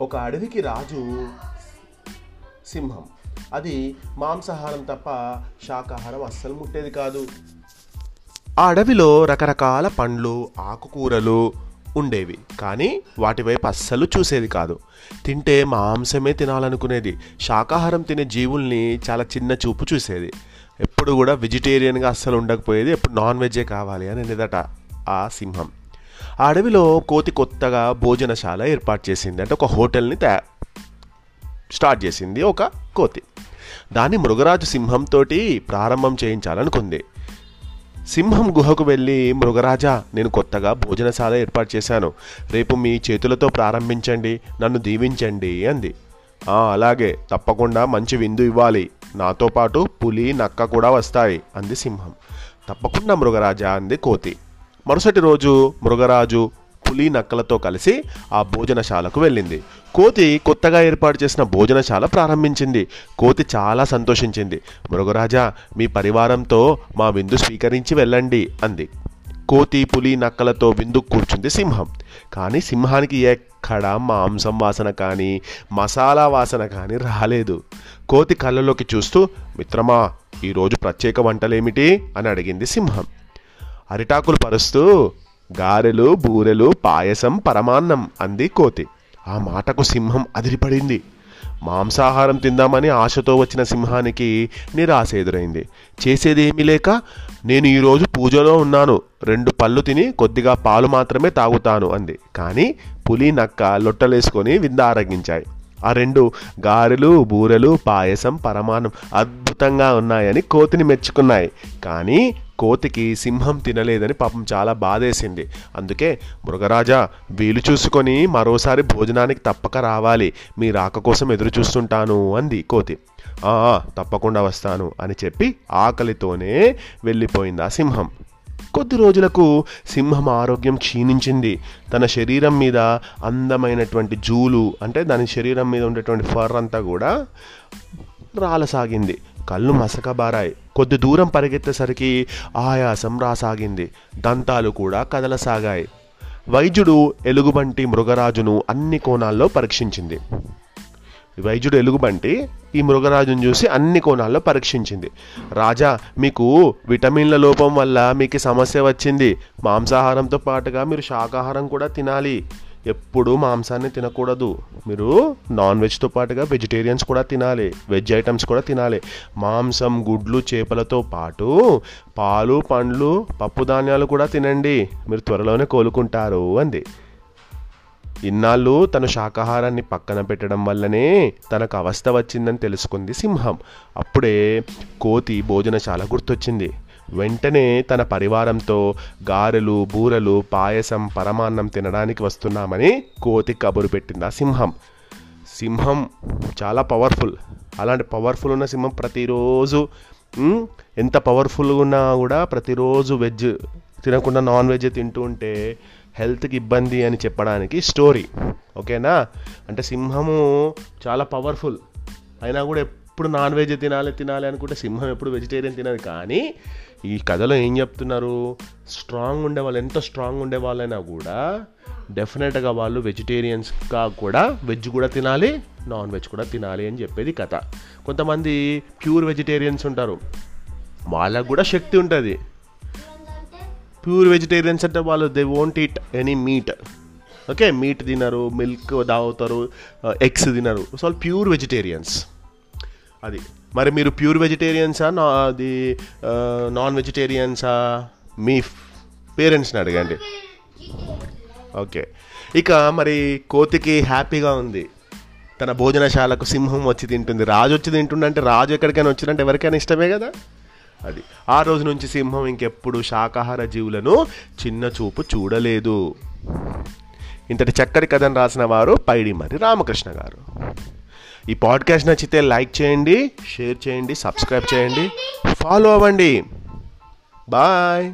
ఒక అడవికి రాజు సింహం. అది మాంసాహారం తప్ప శాకాహారం అస్సలు ముట్టేది కాదు. ఆ అడవిలో రకరకాల పండ్లు ఆకుకూరలు ఉండేవి. కానీ వాటి వైపు అస్సలు చూసేది కాదు. తింటే మాంసమే తినాలనుకునేది. శాకాహారం తినే జీవుల్ని చాలా చిన్న చూపు చూసేది. ఎప్పుడు కూడా వెజిటేరియన్గా అస్సలు ఉండకపోయేది. ఎప్పుడు నాన్ వెజ్జే కావాలి అని అనేదట ఆ సింహం. ఆ అడవిలో కోతి కొత్తగా భోజనశాల ఏర్పాటు చేసింది. అంటే ఒక హోటల్ని తయా స్టార్ట్ చేసింది ఒక కోతి. దాన్ని మృగరాజు సింహంతో ప్రారంభం చేయించాలనుకుంది. సింహం గుహకు వెళ్ళి మృగరాజా నేను కొత్తగా భోజనశాల ఏర్పాటు చేశాను. రేపు మీ చేతులతో ప్రారంభించండి నన్ను దీవించండి అంది. అలాగే తప్పకుండా మంచి విందు ఇవ్వాలి. నాతో పాటు పులి నక్క కూడా వస్తాయి అంది సింహం. తప్పకుండా మృగరాజా అంది కోతి. మరుసటి రోజు మృగరాజు పులి నక్కలతో కలిసి ఆ భోజనశాలకు వెళ్ళింది. కోతి కొత్తగా ఏర్పాటు చేసిన భోజనశాల ప్రారంభించింది. కోతి చాలా సంతోషించింది. మృగరాజా మీ పరివారంతో మా విందు స్వీకరించి వెళ్ళండి అంది. కోతి పులి నక్కలతో విందు కూర్చుంది సింహం. కానీ సింహానికి ఎక్కడ మాంసం వాసన కానీ మసాలా వాసన కానీ రాలేదు. కోతి కళ్ళలోకి చూస్తూ మిత్రమా ఈరోజు ప్రత్యేక వంటలేమిటి? అని అడిగింది సింహం. అరిటాకులు పరుస్తూ గారెలు బూరెలు పాయసం పరమాన్నం అంది కోతి. ఆ మాటకు సింహం అదిరిపడింది. మాంసాహారం తిందామని ఆశతో వచ్చిన సింహానికి నిరాశ ఎదురైంది. చేసేదేమీ లేక నేను ఈరోజు పూజలో ఉన్నాను. రెండు పళ్ళు తిని కొద్దిగా పాలు మాత్రమే తాగుతాను అంది. కానీ పులి నక్క లొట్టలేసుకొని విందారగించాయి ఆ రెండు గారెలు బూరెలు పాయసం పరమాన్నం అద్భుతంగా ఉన్నాయని కోతిని మెచ్చుకున్నాయి. కానీ కోతికి సింహం తినలేదని పాపం చాలా బాధేసింది. అందుకే మృగరాజా వీలు చూసుకొని మరోసారి భోజనానికి తప్పక రావాలి. మీ రాక కోసం ఎదురు చూస్తుంటాను అంది కోతి. "ఆ, తప్పకుండా వస్తాను అని చెప్పి ఆకలితోనే వెళ్ళిపోయింది ఆ సింహం. కొద్ది రోజులకు సింహం ఆరోగ్యం క్షీణించింది. తన శరీరం మీద అందమైనటువంటి జూలు అంటే దాని శరీరం మీద ఉండేటువంటి ఫర్ అంతా కూడా రాలసాగింది. కళ్ళు మసకబారాయి. కొద్ది దూరం పరిగెత్తేసరికి ఆయాసం రాసాగింది. దంతాలు కూడా కదలసాగాయి. వైద్యుడు ఎలుగుబంటి మృగరాజును అన్ని కోణాల్లో పరీక్షించింది. వైద్యుడు ఎలుగుబంటి ఈ మృగరాజును చూసి అన్ని కోణాల్లో పరీక్షించింది. రాజా మీకు విటమిన్ల లోపం వల్ల మీకు సమస్య వచ్చింది. మాంసాహారంతో పాటుగా మీరు శాకాహారం కూడా తినాలి. ఎప్పుడు మాంసాన్ని తినకూడదు. మీరు నాన్ వెజ్తో పాటుగా వెజిటేరియన్స్ కూడా తినాలి. వెజ్ ఐటమ్స్ కూడా తినాలి. మాంసం గుడ్లు చేపలతో పాటు పాలు పండ్లు పప్పు ధాన్యాలు కూడా తినండి. మీరు త్వరలోనే కోలుకుంటారు అంది. ఇన్నాళ్ళు తను శాకాహారాన్ని పక్కన పెట్టడం వల్లనే తనకు అవస్థ వచ్చిందని తెలుసుకుంది సింహం. అప్పుడే కోతి భోజనశాల గుర్తొచ్చింది. వెంటనే తన పరివారంతో గారెలు బూరెలు పాయసం పరమాన్నం తినడానికి వస్తున్నామని కోతి కబురు పెట్టింది ఆ సింహం. సింహం చాలా పవర్ఫుల్ అలాంటి పవర్ఫుల్ ఉన్న సింహం ప్రతిరోజు ఎంత పవర్ఫుల్గా ఉన్నా కూడా ప్రతిరోజు వెజ్ తినకుండా నాన్ వెజ్ తింటూ ఉంటే హెల్త్కి ఇబ్బంది అని చెప్పడానికి స్టోరీ ఓకేనా? అంటే సింహము చాలా పవర్ఫుల్ అయినా కూడా ఎప్పుడు నాన్ వెజ్ తినాలి తినాలి అనుకుంటే సింహం ఎప్పుడు వెజిటేరియన్ తినదు. కానీ ఈ కథలో ఏం చెప్తున్నారు? స్ట్రాంగ్ ఉండే వాళ్ళు ఎంత స్ట్రాంగ్ ఉండే వాళ్ళైనా కూడా డెఫినెట్గా వాళ్ళు వెజిటేరియన్స్గా కూడా వెజ్ కూడా తినాలి నాన్ వెజ్ కూడా తినాలి అని చెప్పేది కథ. కొంతమంది ప్యూర్ వెజిటేరియన్స్ ఉంటారు. వాళ్ళకు కూడా శక్తి ఉంటుంది. ప్యూర్ వెజిటేరియన్స్ అంటే వాళ్ళు they won't eat any meat okay meat తినరు మిల్క్ తాగుతారు ఎగ్స్ తినరు. సో వాళ్ళు ప్యూర్ వెజిటేరియన్స్ అది. మరి మీరు ప్యూర్ వెజిటేరియన్సా? నా అది నాన్ వెజిటేరియన్సా? మీ పేరెంట్స్ని అడగండి. ఓకే. ఇక మరి కోతికి హ్యాపీగా ఉంది. తన భోజనశాలకు సింహం వచ్చి తింటుంది. రాజు వచ్చి తింటుండంటే రాజు ఎక్కడికైనా వచ్చిందంటే ఎవరికైనా ఇష్టమే కదా? అది. ఆ రోజు నుంచి సింహం ఇంకెప్పుడు శాకాహార జీవులను చిన్న చూపు చూడలేదు. ఇంతటి చక్కటి కథను రాసిన వారు పైడి మరి రామకృష్ణ గారు. ఈ పాడ్కాస్ట్ నచ్చితే లైక్ చేయండి షేర్ చేయండి సబ్స్క్రైబ్ చేయండి. ఫాలో అవ్వండి. బాయ్.